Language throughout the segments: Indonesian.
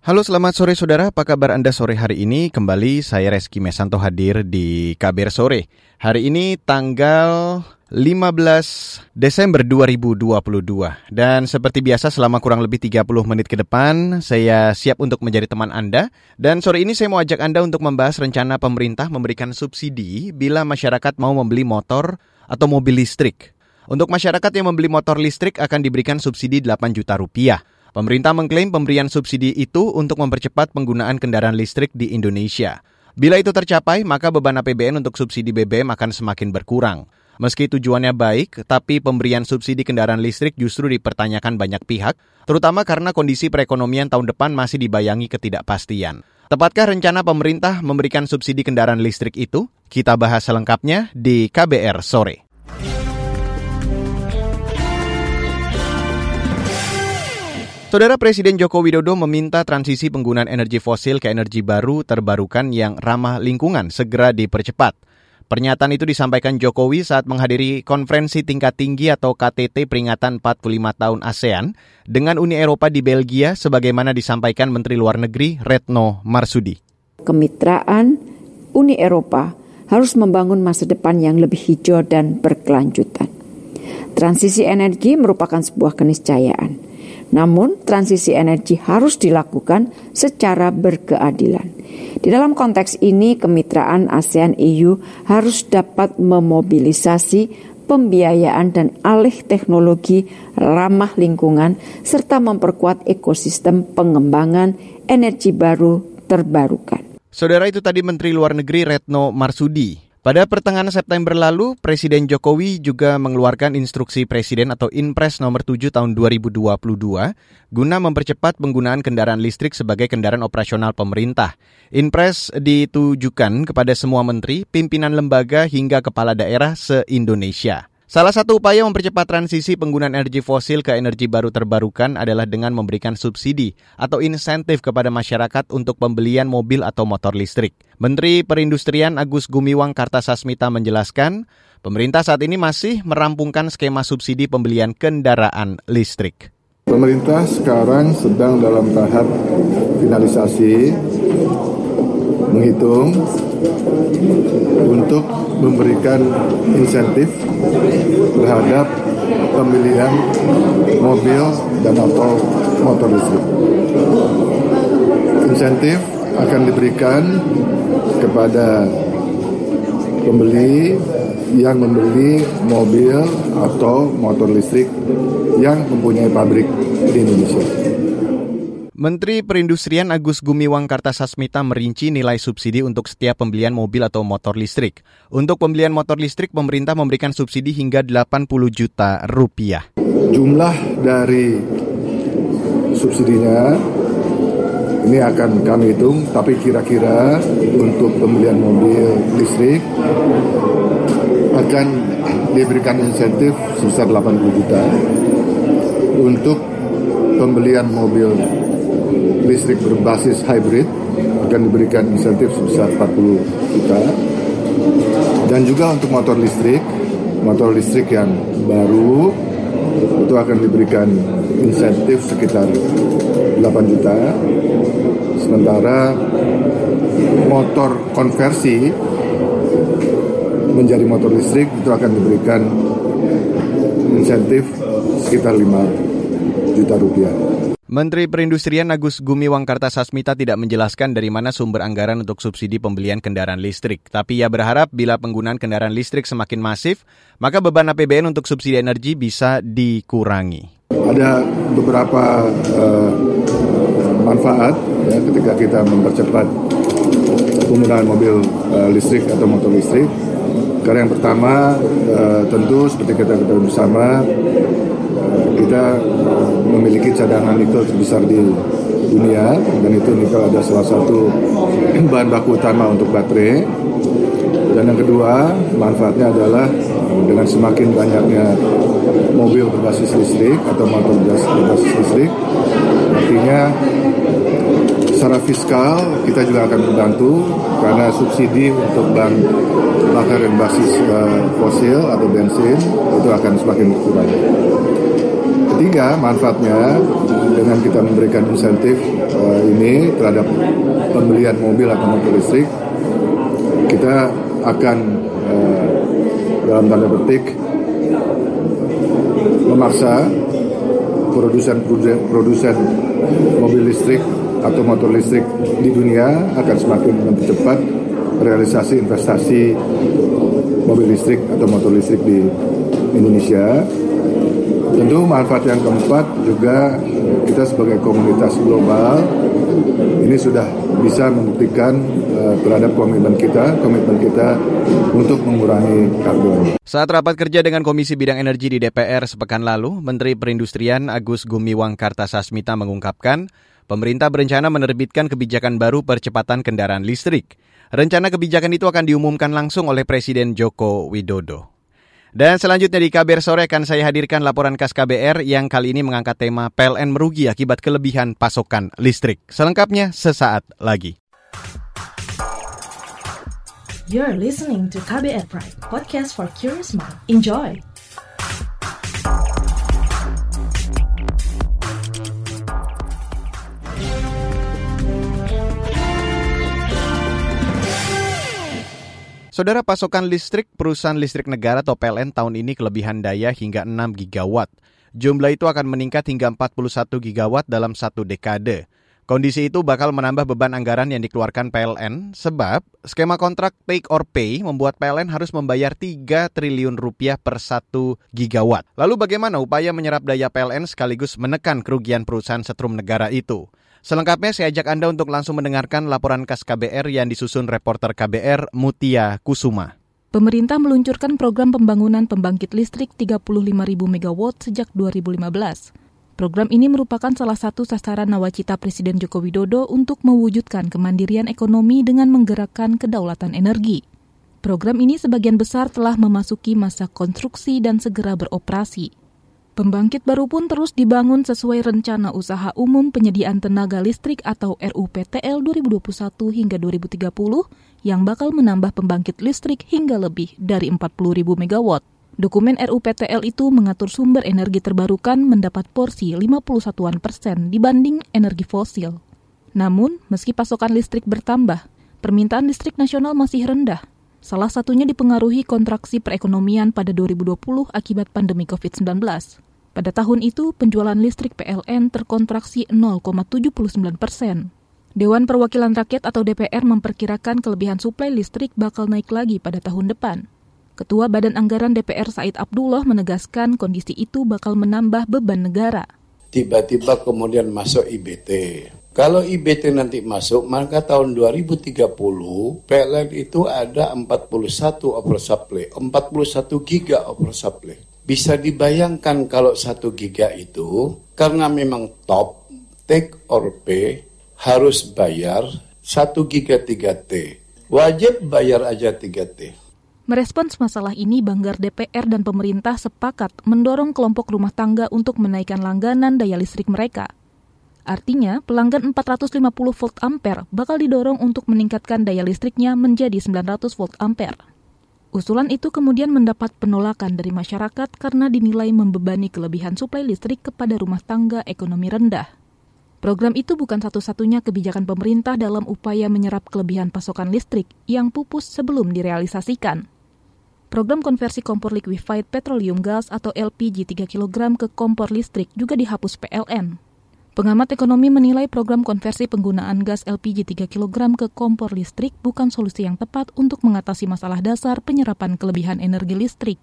Halo selamat sore saudara, apa kabar Anda sore hari ini? Kembali saya Reski Mesanto hadir di KBR Sore. Hari ini tanggal 15 Desember 2022. Dan seperti biasa selama kurang lebih 30 menit ke depan, saya siap untuk menjadi teman Anda. Dan sore ini saya mau ajak Anda untuk membahas rencana pemerintah memberikan subsidi bila masyarakat mau membeli motor atau mobil listrik. Untuk masyarakat yang membeli motor listrik akan diberikan subsidi 8 juta rupiah. Pemerintah mengklaim pemberian subsidi itu untuk mempercepat penggunaan kendaraan listrik di Indonesia. Bila itu tercapai, maka beban APBN untuk subsidi BBM akan semakin berkurang. Meski tujuannya baik, tapi pemberian subsidi kendaraan listrik justru dipertanyakan banyak pihak, terutama karena kondisi perekonomian tahun depan masih dibayangi ketidakpastian. Tepatkah rencana pemerintah memberikan subsidi kendaraan listrik itu? Kita bahas selengkapnya di KBR sore. Saudara Presiden Joko Widodo meminta transisi penggunaan energi fosil ke energi baru terbarukan yang ramah lingkungan segera dipercepat. Pernyataan itu disampaikan Jokowi saat menghadiri konferensi tingkat tinggi atau KTT peringatan 45 tahun ASEAN dengan Uni Eropa di Belgia sebagaimana disampaikan Menteri Luar Negeri Retno Marsudi. Kemitraan Uni Eropa harus membangun masa depan yang lebih hijau dan berkelanjutan. Transisi energi merupakan sebuah keniscayaan namun, transisi energi harus dilakukan secara berkeadilan. Di dalam konteks ini, kemitraan ASEAN-EU harus dapat memobilisasi pembiayaan dan alih teknologi ramah lingkungan serta memperkuat ekosistem pengembangan energi baru terbarukan. Saudara itu tadi Menteri Luar Negeri Retno Marsudi. Pada pertengahan September lalu, Presiden Jokowi juga mengeluarkan instruksi Presiden atau Inpres nomor 7 tahun 2022 guna mempercepat penggunaan kendaraan listrik sebagai kendaraan operasional pemerintah. Inpres ditujukan kepada semua menteri, pimpinan lembaga hingga kepala daerah se-Indonesia. Salah satu upaya mempercepat transisi penggunaan energi fosil ke energi baru terbarukan adalah dengan memberikan subsidi atau insentif kepada masyarakat untuk pembelian mobil atau motor listrik. Menteri Perindustrian Agus Gumiwang Kartasasmita menjelaskan, pemerintah saat ini masih merampungkan skema subsidi pembelian kendaraan listrik. Pemerintah sekarang sedang dalam tahap finalisasi menghitung untuk memberikan insentif terhadap pembelian mobil dan atau motor listrik. Insentif akan diberikan kepada pembeli yang membeli mobil atau motor listrik yang mempunyai pabrik di Indonesia. Menteri Perindustrian Agus Gumiwang Kartasasmita merinci nilai subsidi untuk setiap pembelian mobil atau motor listrik. Untuk pembelian motor listrik, pemerintah memberikan subsidi hingga 80 juta rupiah. Jumlah dari subsidinya ini akan kami hitung, tapi kira-kira untuk pembelian mobil listrik akan diberikan insentif sebesar 80 juta. Untuk pembelian mobil listrik berbasis hybrid akan diberikan insentif sebesar 40 juta dan juga untuk motor listrik motor listrik yang baru itu akan diberikan insentif sekitar 8 juta sementara motor konversi menjadi motor listrik itu akan diberikan insentif sekitar 5 juta rupiah. Menteri Perindustrian Agus Gumiwang Kartasasmita tidak menjelaskan dari mana sumber anggaran untuk subsidi pembelian kendaraan listrik. Tapi ia berharap bila penggunaan kendaraan listrik semakin masif, maka beban APBN untuk subsidi energi bisa dikurangi. Ada beberapa uh, manfaat ya, ketika kita mempercepat penggunaan mobil uh, listrik atau motor listrik. Karena yang pertama uh, tentu seperti kita ketahui bersama kita memiliki cadangan nikel terbesar di dunia dan itu nikel ada salah satu bahan baku utama untuk baterai. Dan yang kedua manfaatnya adalah dengan semakin banyaknya mobil berbasis listrik atau motor berbasis listrik artinya secara fiskal kita juga akan membantu karena subsidi untuk bahan bakar yang basis uh, fosil atau bensin itu akan semakin berkurang. Ketiga, manfaatnya dengan kita memberikan insentif uh, ini terhadap pembelian mobil atau motor listrik, kita akan uh, dalam tanda petik memaksa produsen-produsen mobil listrik atau motor listrik di dunia akan semakin mempercepat realisasi investasi mobil listrik atau motor listrik di Indonesia. Tentu manfaat yang keempat juga kita sebagai komunitas global ini sudah bisa membuktikan uh, terhadap komitmen kita, komitmen kita untuk mengurangi karbon. Saat rapat kerja dengan Komisi Bidang Energi di DPR sepekan lalu, Menteri Perindustrian Agus Gumiwang Kartasasmita mengungkapkan, pemerintah berencana menerbitkan kebijakan baru percepatan kendaraan listrik. Rencana kebijakan itu akan diumumkan langsung oleh Presiden Joko Widodo. Dan selanjutnya di KBR sore akan saya hadirkan laporan khas KBR yang kali ini mengangkat tema PLN merugi akibat kelebihan pasokan listrik. Selengkapnya sesaat lagi. You're listening to KBR Pride, podcast for curious mind. Enjoy! Saudara pasokan listrik perusahaan listrik negara atau PLN tahun ini kelebihan daya hingga 6 gigawatt. Jumlah itu akan meningkat hingga 41 gigawatt dalam satu dekade. Kondisi itu bakal menambah beban anggaran yang dikeluarkan PLN sebab skema kontrak take or pay membuat PLN harus membayar 3 triliun rupiah per 1 gigawatt. Lalu bagaimana upaya menyerap daya PLN sekaligus menekan kerugian perusahaan setrum negara itu? Selengkapnya saya ajak Anda untuk langsung mendengarkan laporan khas KBR yang disusun reporter KBR Mutia Kusuma. Pemerintah meluncurkan program pembangunan pembangkit listrik 35.000 MW sejak 2015. Program ini merupakan salah satu sasaran nawacita Presiden Joko Widodo untuk mewujudkan kemandirian ekonomi dengan menggerakkan kedaulatan energi. Program ini sebagian besar telah memasuki masa konstruksi dan segera beroperasi. Pembangkit baru pun terus dibangun sesuai Rencana Usaha Umum Penyediaan Tenaga Listrik atau RUPTL 2021 hingga 2030 yang bakal menambah pembangkit listrik hingga lebih dari 40.000 MW. Dokumen RUPTL itu mengatur sumber energi terbarukan mendapat porsi 51 persen dibanding energi fosil. Namun, meski pasokan listrik bertambah, permintaan listrik nasional masih rendah. Salah satunya dipengaruhi kontraksi perekonomian pada 2020 akibat pandemi COVID-19. Pada tahun itu, penjualan listrik PLN terkontraksi 0,79 persen. Dewan Perwakilan Rakyat atau DPR memperkirakan kelebihan suplai listrik bakal naik lagi pada tahun depan. Ketua Badan Anggaran DPR Said Abdullah menegaskan kondisi itu bakal menambah beban negara. Tiba-tiba kemudian masuk IBT. Kalau IBT nanti masuk, maka tahun 2030 PLN itu ada 41 oversupply, 41 giga oversupply. Bisa dibayangkan kalau satu giga itu karena memang top take or pay harus bayar satu giga 3T. Wajib bayar aja 3T. Merespons masalah ini, Banggar DPR dan pemerintah sepakat mendorong kelompok rumah tangga untuk menaikkan langganan daya listrik mereka. Artinya, pelanggan 450 volt ampere bakal didorong untuk meningkatkan daya listriknya menjadi 900 volt ampere. Usulan itu kemudian mendapat penolakan dari masyarakat karena dinilai membebani kelebihan suplai listrik kepada rumah tangga ekonomi rendah. Program itu bukan satu-satunya kebijakan pemerintah dalam upaya menyerap kelebihan pasokan listrik yang pupus sebelum direalisasikan. Program konversi kompor liquefied petroleum gas atau LPG 3 kg ke kompor listrik juga dihapus PLN. Pengamat ekonomi menilai program konversi penggunaan gas LPG 3 kg ke kompor listrik bukan solusi yang tepat untuk mengatasi masalah dasar penyerapan kelebihan energi listrik.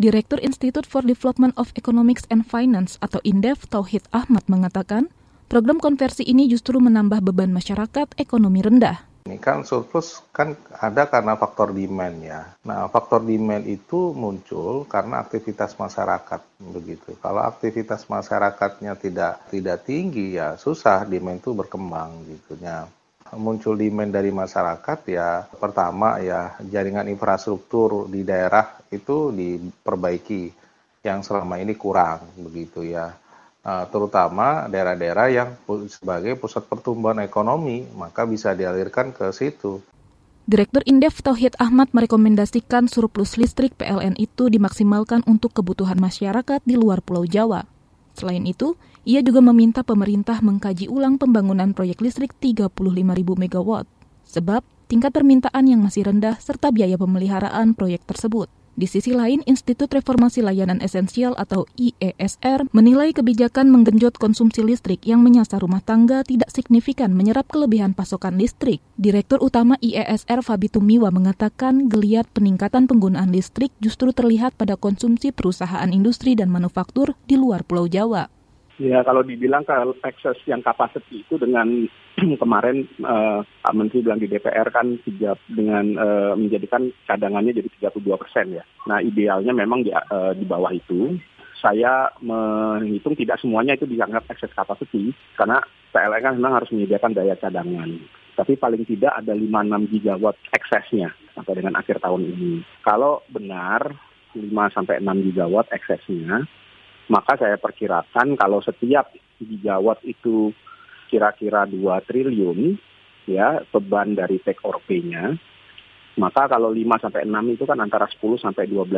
Direktur Institute for Development of Economics and Finance atau INDEF Tauhid Ahmad mengatakan, program konversi ini justru menambah beban masyarakat ekonomi rendah. Ini kan surplus kan ada karena faktor demand ya. Nah, faktor demand itu muncul karena aktivitas masyarakat begitu. Kalau aktivitas masyarakatnya tidak tidak tinggi ya susah demand itu berkembang gitu ya. Muncul demand dari masyarakat ya pertama ya jaringan infrastruktur di daerah itu diperbaiki yang selama ini kurang begitu ya terutama daerah-daerah yang sebagai pusat pertumbuhan ekonomi, maka bisa dialirkan ke situ. Direktur Indef Tauhid Ahmad merekomendasikan surplus listrik PLN itu dimaksimalkan untuk kebutuhan masyarakat di luar Pulau Jawa. Selain itu, Ia juga meminta pemerintah mengkaji ulang pembangunan proyek listrik 35.000 MW, sebab tingkat permintaan yang masih rendah serta biaya pemeliharaan proyek tersebut. Di sisi lain, Institut Reformasi Layanan Esensial atau IESR menilai kebijakan menggenjot konsumsi listrik yang menyasar rumah tangga tidak signifikan menyerap kelebihan pasokan listrik. Direktur Utama IESR Fabi Tumiwa mengatakan geliat peningkatan penggunaan listrik justru terlihat pada konsumsi perusahaan industri dan manufaktur di luar Pulau Jawa. Ya kalau dibilang kalau akses yang kapasiti itu dengan kemarin uh, Pak Menteri bilang di DPR kan tiga, dengan uh, menjadikan cadangannya jadi 32 persen ya. Nah idealnya memang di, uh, di bawah itu. Saya menghitung tidak semuanya itu dianggap akses kapasiti karena PLN kan memang harus menyediakan daya cadangan. Tapi paling tidak ada 5-6 gigawatt eksesnya sampai dengan akhir tahun ini. Kalau benar 5 sampai 6 gigawatt eksesnya, maka saya perkirakan kalau setiap gigawatt itu kira-kira 2 triliun ya beban dari take or pay-nya maka kalau 5 sampai 6 itu kan antara 10 sampai 12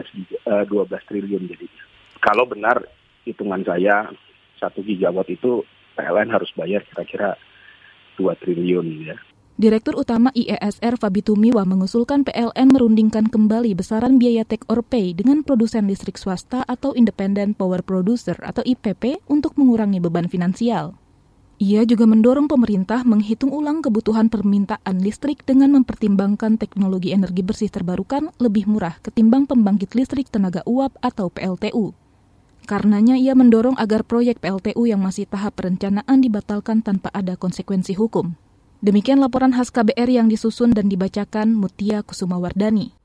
uh, 12 triliun jadi kalau benar hitungan saya 1 gigawatt itu PLN harus bayar kira-kira 2 triliun ya Direktur Utama IESR Fabi Tumiwa mengusulkan PLN merundingkan kembali besaran biaya take or pay dengan produsen listrik swasta atau Independent Power Producer atau IPP untuk mengurangi beban finansial. Ia juga mendorong pemerintah menghitung ulang kebutuhan permintaan listrik dengan mempertimbangkan teknologi energi bersih terbarukan lebih murah ketimbang pembangkit listrik tenaga uap atau PLTU. Karenanya ia mendorong agar proyek PLTU yang masih tahap perencanaan dibatalkan tanpa ada konsekuensi hukum. Demikian laporan khas KBR yang disusun dan dibacakan Mutia Kusumawardani.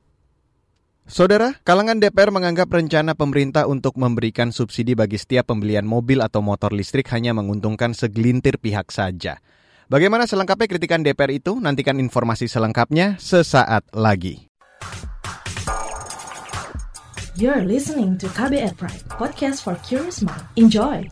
Saudara, kalangan DPR menganggap rencana pemerintah untuk memberikan subsidi bagi setiap pembelian mobil atau motor listrik hanya menguntungkan segelintir pihak saja. Bagaimana selengkapnya kritikan DPR itu? Nantikan informasi selengkapnya sesaat lagi. You're listening to KBR Pride, podcast for curious mind. Enjoy!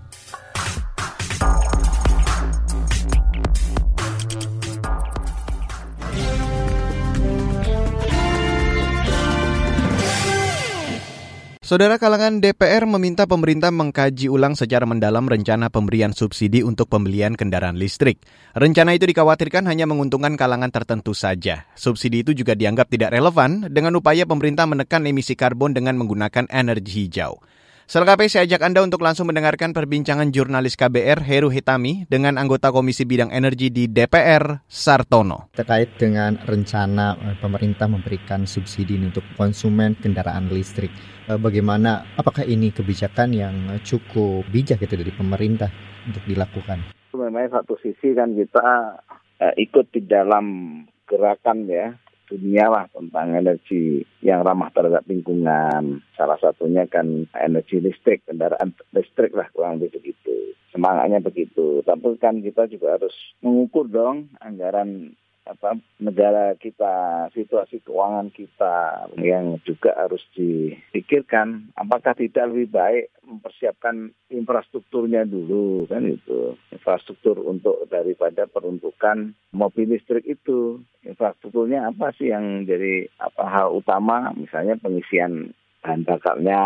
Saudara kalangan DPR meminta pemerintah mengkaji ulang secara mendalam rencana pemberian subsidi untuk pembelian kendaraan listrik. Rencana itu dikhawatirkan hanya menguntungkan kalangan tertentu saja. Subsidi itu juga dianggap tidak relevan dengan upaya pemerintah menekan emisi karbon dengan menggunakan energi hijau. Selengkapnya saya ajak Anda untuk langsung mendengarkan perbincangan jurnalis KBR Heru Hitami dengan anggota Komisi Bidang Energi di DPR, Sartono. Terkait dengan rencana eh, pemerintah memberikan subsidi untuk konsumen kendaraan listrik, eh, bagaimana, apakah ini kebijakan yang cukup bijak gitu dari pemerintah untuk dilakukan? Memang satu sisi kan kita eh, ikut di dalam gerakan ya dunia lah tentang energi yang ramah terhadap lingkungan. Salah satunya kan energi listrik, kendaraan listrik lah kurang lebih begitu. Semangatnya begitu. Tapi kan kita juga harus mengukur dong anggaran apa negara kita, situasi keuangan kita yang juga harus dipikirkan apakah tidak lebih baik mempersiapkan infrastrukturnya dulu kan itu. Infrastruktur untuk daripada peruntukan mobil listrik itu. Infrastrukturnya apa sih yang jadi apa hal utama? Misalnya pengisian bahan bakarnya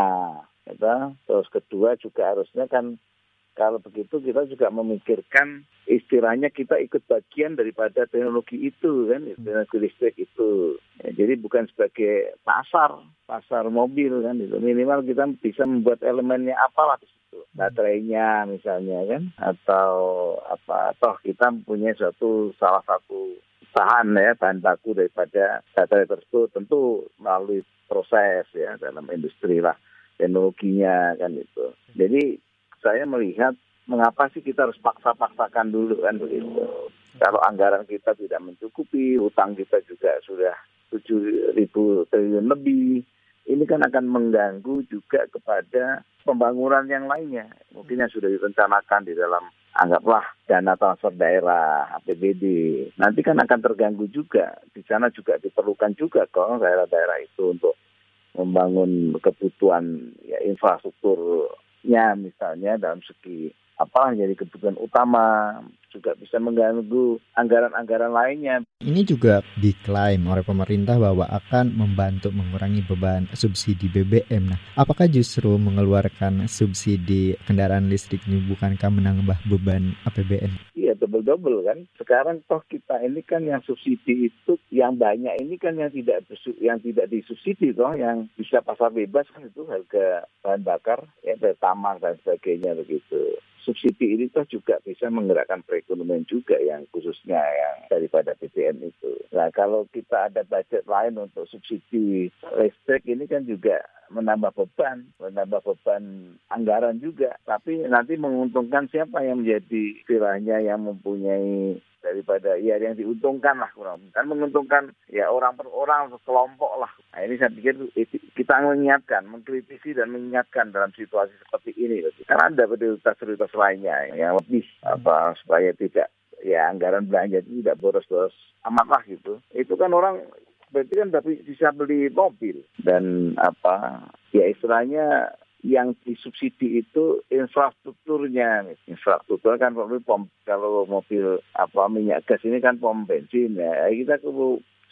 gitu. terus kedua juga harusnya kan kalau begitu kita juga memikirkan istilahnya kita ikut bagian daripada teknologi itu kan, teknologi listrik itu. Ya, jadi bukan sebagai pasar, pasar mobil kan itu. Minimal kita bisa membuat elemennya apalah di situ. Baterainya misalnya kan atau apa toh kita punya suatu salah satu bahan ya bahan baku daripada baterai tersebut tentu melalui proses ya dalam industri lah teknologinya kan itu. Jadi saya melihat mengapa sih kita harus paksa-paksakan dulu kan begitu. Kalau anggaran kita tidak mencukupi, utang kita juga sudah 7 ribu triliun lebih, ini kan akan mengganggu juga kepada pembangunan yang lainnya. Mungkin yang sudah direncanakan di dalam anggaplah dana transfer daerah, APBD. Nanti kan akan terganggu juga. Di sana juga diperlukan juga kalau daerah-daerah itu untuk membangun kebutuhan ya, infrastruktur nya misalnya dalam segi apa jadi kebutuhan utama juga bisa mengganggu anggaran-anggaran lainnya. Ini juga diklaim oleh pemerintah bahwa akan membantu mengurangi beban subsidi BBM. Nah, apakah justru mengeluarkan subsidi kendaraan listrik ini bukankah menambah beban APBN? Double-double kan. Sekarang toh kita ini kan yang subsidi itu yang banyak ini kan yang tidak yang tidak disubsidi toh yang bisa pasar bebas kan itu harga bahan bakar ya pertamax dan sebagainya begitu subsidi ini toh juga bisa menggerakkan perekonomian juga yang khususnya yang daripada BBM itu. Nah kalau kita ada budget lain untuk subsidi listrik ini kan juga menambah beban, menambah beban anggaran juga. Tapi nanti menguntungkan siapa yang menjadi istilahnya yang mempunyai daripada ya yang diuntungkan lah kurang kan menguntungkan ya orang per orang kelompok lah. Nah ini saya pikir kita mengingatkan mengkritisi dan mengingatkan dalam situasi seperti ini. Karena ada prioritas-prioritas lainnya yang lebih apa supaya tidak ya anggaran belanja itu tidak boros-boros amat lah gitu. Itu kan orang berarti kan tapi bisa beli mobil dan apa ya istilahnya yang disubsidi itu infrastrukturnya. Infrastruktur kan pom, kalau mobil apa minyak gas ini kan pom bensin ya. Kita ke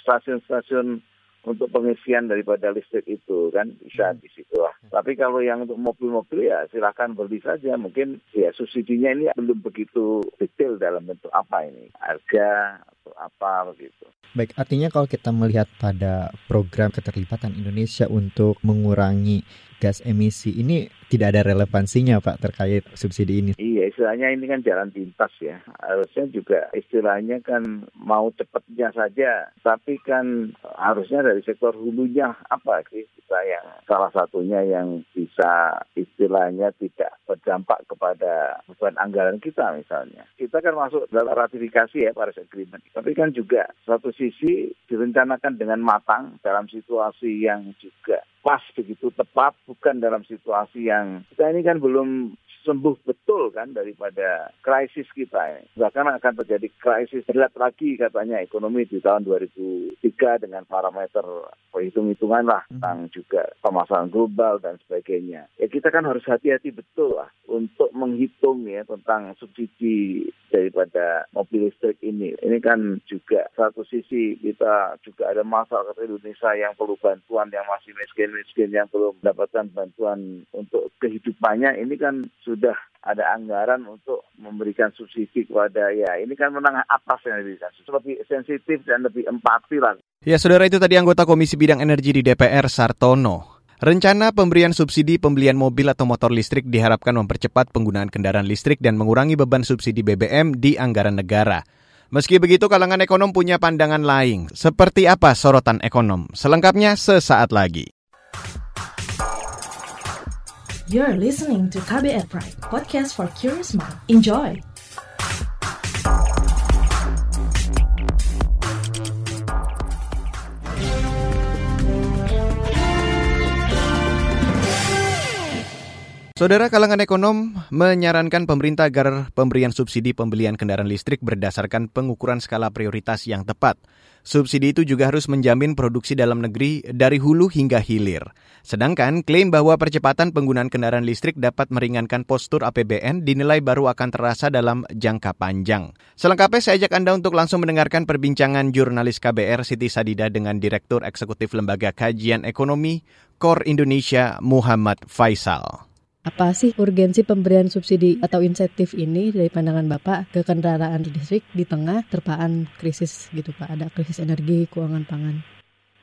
stasiun-stasiun untuk pengisian daripada listrik itu kan bisa hmm. di situ lah. Hmm. Tapi kalau yang untuk mobil-mobil ya silakan beli saja. Mungkin ya subsidinya ini belum begitu detail dalam bentuk apa ini harga apa begitu. Baik, artinya kalau kita melihat pada program keterlibatan Indonesia untuk mengurangi gas emisi ini tidak ada relevansinya Pak terkait subsidi ini. Iya, istilahnya ini kan jalan pintas ya. Harusnya juga istilahnya kan mau cepatnya saja, tapi kan harusnya dari sektor hulunya apa sih kita yang salah satunya yang bisa istilahnya tidak berdampak kepada beban anggaran kita misalnya. Kita kan masuk dalam ratifikasi ya Paris Agreement. Tapi kan juga satu sisi direncanakan dengan matang dalam situasi yang juga pas begitu tepat bukan dalam situasi yang kita ini kan belum sembuh betul kan daripada krisis kita. Bahkan akan terjadi krisis berat lagi katanya ekonomi di tahun 2003 dengan parameter perhitung-hitungan lah hmm. tentang juga pemasaran global dan sebagainya. Ya kita kan harus hati-hati betul lah untuk menghitung ya tentang subsidi daripada mobil listrik ini. Ini kan juga satu sisi kita juga ada masyarakat Indonesia yang perlu bantuan yang masih miskin-miskin yang belum mendapatkan bantuan untuk kehidupannya. Ini kan sudah ada anggaran untuk memberikan subsidi kepada ya ini kan menengah atas yang diberikan lebih sensitif dan lebih empati lah. Ya saudara itu tadi anggota Komisi Bidang Energi di DPR Sartono. Rencana pemberian subsidi pembelian mobil atau motor listrik diharapkan mempercepat penggunaan kendaraan listrik dan mengurangi beban subsidi BBM di anggaran negara. Meski begitu, kalangan ekonom punya pandangan lain. Seperti apa sorotan ekonom? Selengkapnya sesaat lagi. You're listening to KBR Pride, podcast for curious mind. Enjoy! Saudara kalangan ekonom menyarankan pemerintah agar pemberian subsidi pembelian kendaraan listrik berdasarkan pengukuran skala prioritas yang tepat. Subsidi itu juga harus menjamin produksi dalam negeri dari hulu hingga hilir. Sedangkan klaim bahwa percepatan penggunaan kendaraan listrik dapat meringankan postur APBN dinilai baru akan terasa dalam jangka panjang. Selengkapnya saya ajak Anda untuk langsung mendengarkan perbincangan jurnalis KBR Siti Sadida dengan Direktur Eksekutif Lembaga Kajian Ekonomi KOR Indonesia Muhammad Faisal. Apa sih urgensi pemberian subsidi atau insentif ini dari pandangan Bapak ke kendaraan listrik di tengah terpaan krisis gitu Pak? Ada krisis energi, keuangan pangan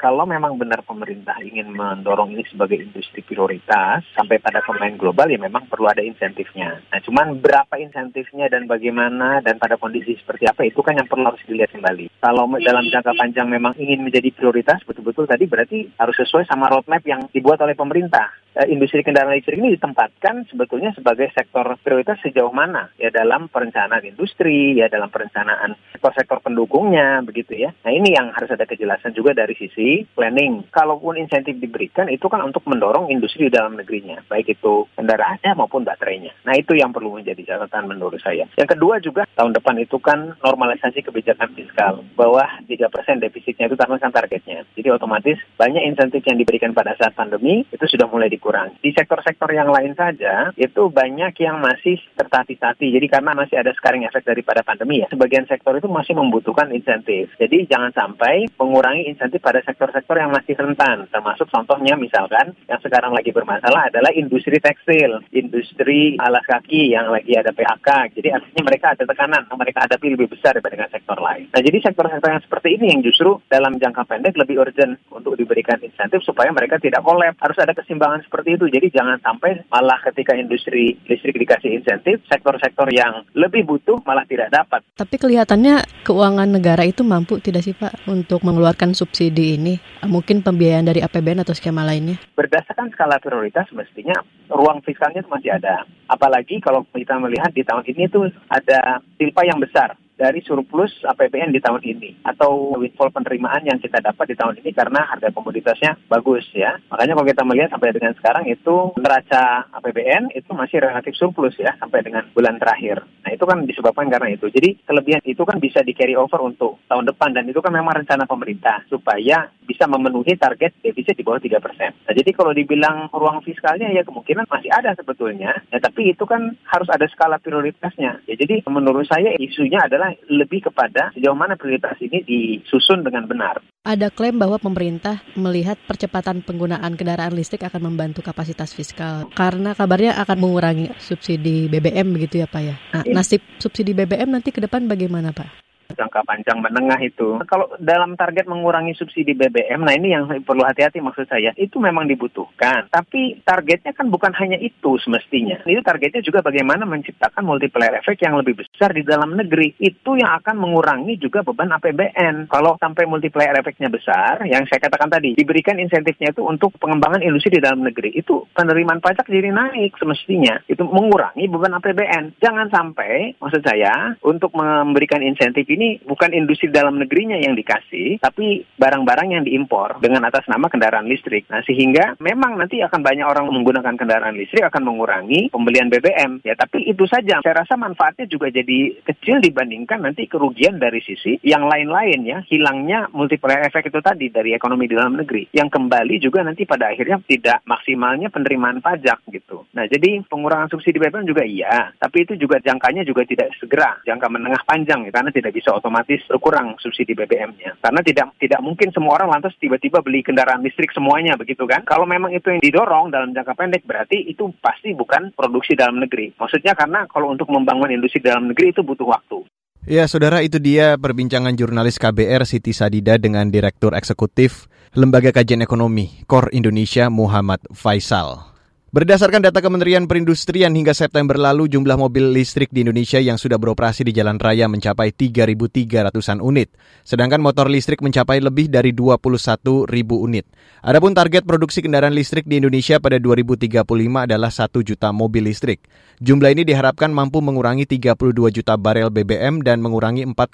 kalau memang benar pemerintah ingin mendorong ini sebagai industri prioritas sampai pada pemain global ya memang perlu ada insentifnya. Nah, cuman berapa insentifnya dan bagaimana dan pada kondisi seperti apa itu kan yang perlu harus dilihat kembali. Kalau dalam jangka panjang memang ingin menjadi prioritas betul-betul tadi berarti harus sesuai sama roadmap yang dibuat oleh pemerintah. E, industri kendaraan listrik ini ditempatkan sebetulnya sebagai sektor prioritas sejauh mana ya dalam perencanaan industri ya dalam perencanaan sektor-sektor pendukungnya begitu ya. Nah ini yang harus ada kejelasan juga dari sisi planning. Kalaupun insentif diberikan itu kan untuk mendorong industri di dalam negerinya, baik itu kendaraannya maupun baterainya. Nah itu yang perlu menjadi catatan menurut saya. Yang kedua juga tahun depan itu kan normalisasi kebijakan fiskal, bawah 3% defisitnya itu tahun targetnya. Jadi otomatis banyak insentif yang diberikan pada saat pandemi itu sudah mulai dikurangi. Di sektor-sektor yang lain saja itu banyak yang masih tertati-tati. Jadi karena masih ada scaring efek daripada pandemi ya, sebagian sektor itu masih membutuhkan insentif. Jadi jangan sampai mengurangi insentif pada sektor-sektor yang masih rentan, termasuk contohnya misalkan yang sekarang lagi bermasalah adalah industri tekstil, industri alas kaki yang lagi ada PHK. Jadi artinya mereka ada tekanan, mereka ada lebih besar dibandingkan sektor lain. Nah jadi sektor-sektor yang seperti ini yang justru dalam jangka pendek lebih urgent untuk diberikan insentif supaya mereka tidak kolab. Harus ada keseimbangan seperti itu. Jadi jangan sampai malah ketika industri listrik dikasih insentif, sektor-sektor yang lebih butuh malah tidak dapat. Tapi kelihatannya keuangan negara itu mampu tidak sih Pak untuk mengeluarkan subsidi ini? Mungkin pembiayaan dari APBN atau skema lainnya? Berdasarkan skala prioritas mestinya ruang fiskalnya masih ada. Apalagi kalau kita melihat di tahun ini tuh ada silpa yang besar dari surplus APBN di tahun ini atau windfall penerimaan yang kita dapat di tahun ini karena harga komoditasnya bagus ya. Makanya kalau kita melihat sampai dengan sekarang itu neraca APBN itu masih relatif surplus ya sampai dengan bulan terakhir. Nah itu kan disebabkan karena itu. Jadi kelebihan itu kan bisa di carry over untuk tahun depan dan itu kan memang rencana pemerintah supaya bisa memenuhi target defisit di bawah 3 persen. Nah jadi kalau dibilang ruang fiskalnya ya kemungkinan masih ada sebetulnya. Ya tapi itu kan harus ada skala prioritasnya. Ya jadi menurut saya isunya adalah lebih kepada sejauh mana prioritas ini disusun dengan benar. Ada klaim bahwa pemerintah melihat percepatan penggunaan kendaraan listrik akan membantu kapasitas fiskal karena kabarnya akan mengurangi subsidi BBM begitu ya Pak ya. Nah, iya. nasib subsidi BBM nanti ke depan bagaimana Pak? Jangka panjang menengah itu. Kalau dalam target mengurangi subsidi BBM, nah ini yang perlu hati-hati maksud saya, itu memang dibutuhkan. Tapi targetnya kan bukan hanya itu semestinya. Itu targetnya juga bagaimana menciptakan multiplier effect yang lebih besar di dalam negeri. Itu yang akan mengurangi juga beban APBN. Kalau sampai multiplier effect-nya besar, yang saya katakan tadi, diberikan insentifnya itu untuk pengembangan industri di dalam negeri. Itu penerimaan pajak jadi naik semestinya. Itu mengurangi beban APBN. Jangan sampai, maksud saya, untuk memberikan insentif ini ini bukan industri dalam negerinya yang dikasih, tapi barang-barang yang diimpor dengan atas nama kendaraan listrik. Nah, sehingga memang nanti akan banyak orang menggunakan kendaraan listrik akan mengurangi pembelian BBM. Ya, tapi itu saja. Saya rasa manfaatnya juga jadi kecil dibandingkan nanti kerugian dari sisi yang lain-lain ya, hilangnya multiplier efek itu tadi dari ekonomi di dalam negeri. Yang kembali juga nanti pada akhirnya tidak maksimalnya penerimaan pajak gitu. Nah, jadi pengurangan subsidi BBM juga iya, tapi itu juga jangkanya juga tidak segera, jangka menengah panjang ya, karena tidak bisa otomatis berkurang subsidi BBM-nya. Karena tidak tidak mungkin semua orang lantas tiba-tiba beli kendaraan listrik semuanya begitu kan. Kalau memang itu yang didorong dalam jangka pendek berarti itu pasti bukan produksi dalam negeri. Maksudnya karena kalau untuk membangun industri dalam negeri itu butuh waktu. Ya, saudara, itu dia perbincangan jurnalis KBR Siti Sadida dengan Direktur Eksekutif Lembaga Kajian Ekonomi KOR Indonesia Muhammad Faisal. Berdasarkan data Kementerian Perindustrian hingga September lalu jumlah mobil listrik di Indonesia yang sudah beroperasi di jalan raya mencapai 3.300-an unit, sedangkan motor listrik mencapai lebih dari 21.000 unit. Adapun target produksi kendaraan listrik di Indonesia pada 2035 adalah 1 juta mobil listrik. Jumlah ini diharapkan mampu mengurangi 32 juta barel BBM dan mengurangi 4,5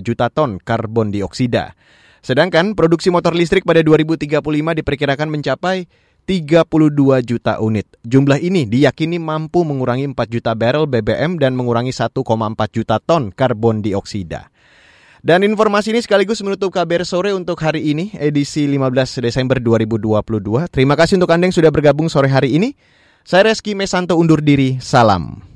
juta ton karbon dioksida. Sedangkan produksi motor listrik pada 2035 diperkirakan mencapai 32 juta unit. Jumlah ini diyakini mampu mengurangi 4 juta barrel BBM dan mengurangi 1,4 juta ton karbon dioksida. Dan informasi ini sekaligus menutup kabar sore untuk hari ini, edisi 15 Desember 2022. Terima kasih untuk Anda yang sudah bergabung sore hari ini. Saya Reski Mesanto undur diri, salam.